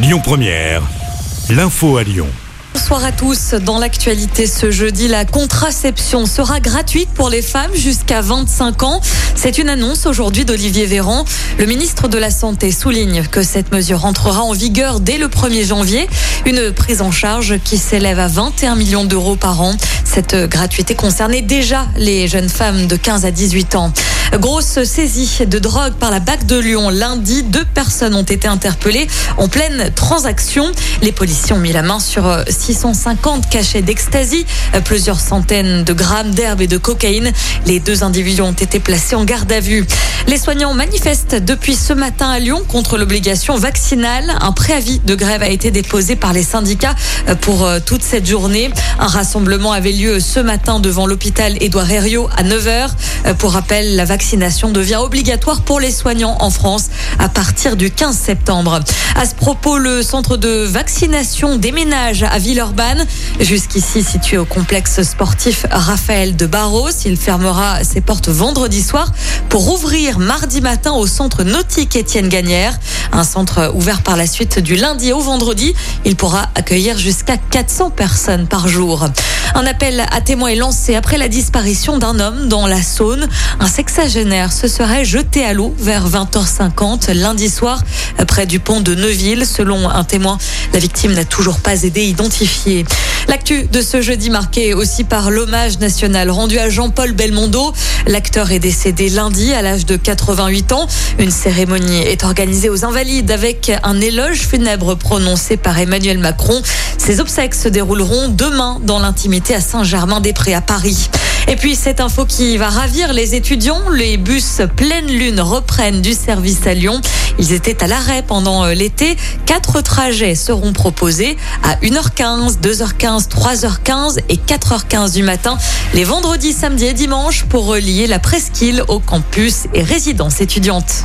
Lyon Première, l'info à Lyon. Bonsoir à tous. Dans l'actualité ce jeudi, la contraception sera gratuite pour les femmes jusqu'à 25 ans. C'est une annonce aujourd'hui d'Olivier Véran. Le ministre de la Santé souligne que cette mesure entrera en vigueur dès le 1er janvier. Une prise en charge qui s'élève à 21 millions d'euros par an. Cette gratuité concernait déjà les jeunes femmes de 15 à 18 ans. Grosse saisie de drogue par la BAC de Lyon. Lundi, deux personnes ont été interpellées en pleine transaction. Les policiers ont mis la main sur 650 cachets d'ecstasy, plusieurs centaines de grammes d'herbe et de cocaïne. Les deux individus ont été placés en garde à vue. Les soignants manifestent depuis ce matin à Lyon contre l'obligation vaccinale. Un préavis de grève a été déposé par les syndicats pour toute cette journée. Un rassemblement avait lieu ce matin devant l'hôpital Édouard Herriot à 9h. Pour rappel, la vaccination devient obligatoire pour les soignants en France à partir du 15 septembre. À ce propos, le centre de vaccination déménage à Villeurbanne, jusqu'ici situé au complexe sportif Raphaël de Barros. Il fermera ses portes vendredi soir pour ouvrir mardi matin au centre nautique Étienne Gagnère. Un centre ouvert par la suite du lundi au vendredi. Il pourra accueillir jusqu'à 400 personnes par jour. Un appel à témoins est lancé après la disparition d'un homme dans la Saône. Un sexagénaire se serait jeté à l'eau vers 20h50 lundi soir près du pont de Neuville. Selon un témoin, la victime n'a toujours pas été identifiée. L'actu de ce jeudi marqué aussi par l'hommage national rendu à Jean-Paul Belmondo. L'acteur est décédé lundi à l'âge de 88 ans. Une cérémonie est organisée aux Invalides avec un éloge funèbre prononcé par Emmanuel Macron. Ces obsèques se dérouleront demain dans l'intimité à Saint-Germain-des-Prés à Paris. Et puis cette info qui va ravir les étudiants, les bus pleine lune reprennent du service à Lyon. Ils étaient à l'arrêt pendant l'été. Quatre trajets seront proposés à 1h15, 2h15, 3h15 et 4h15 du matin les vendredis, samedis et dimanches pour relier la presqu'île au campus et résidences étudiantes.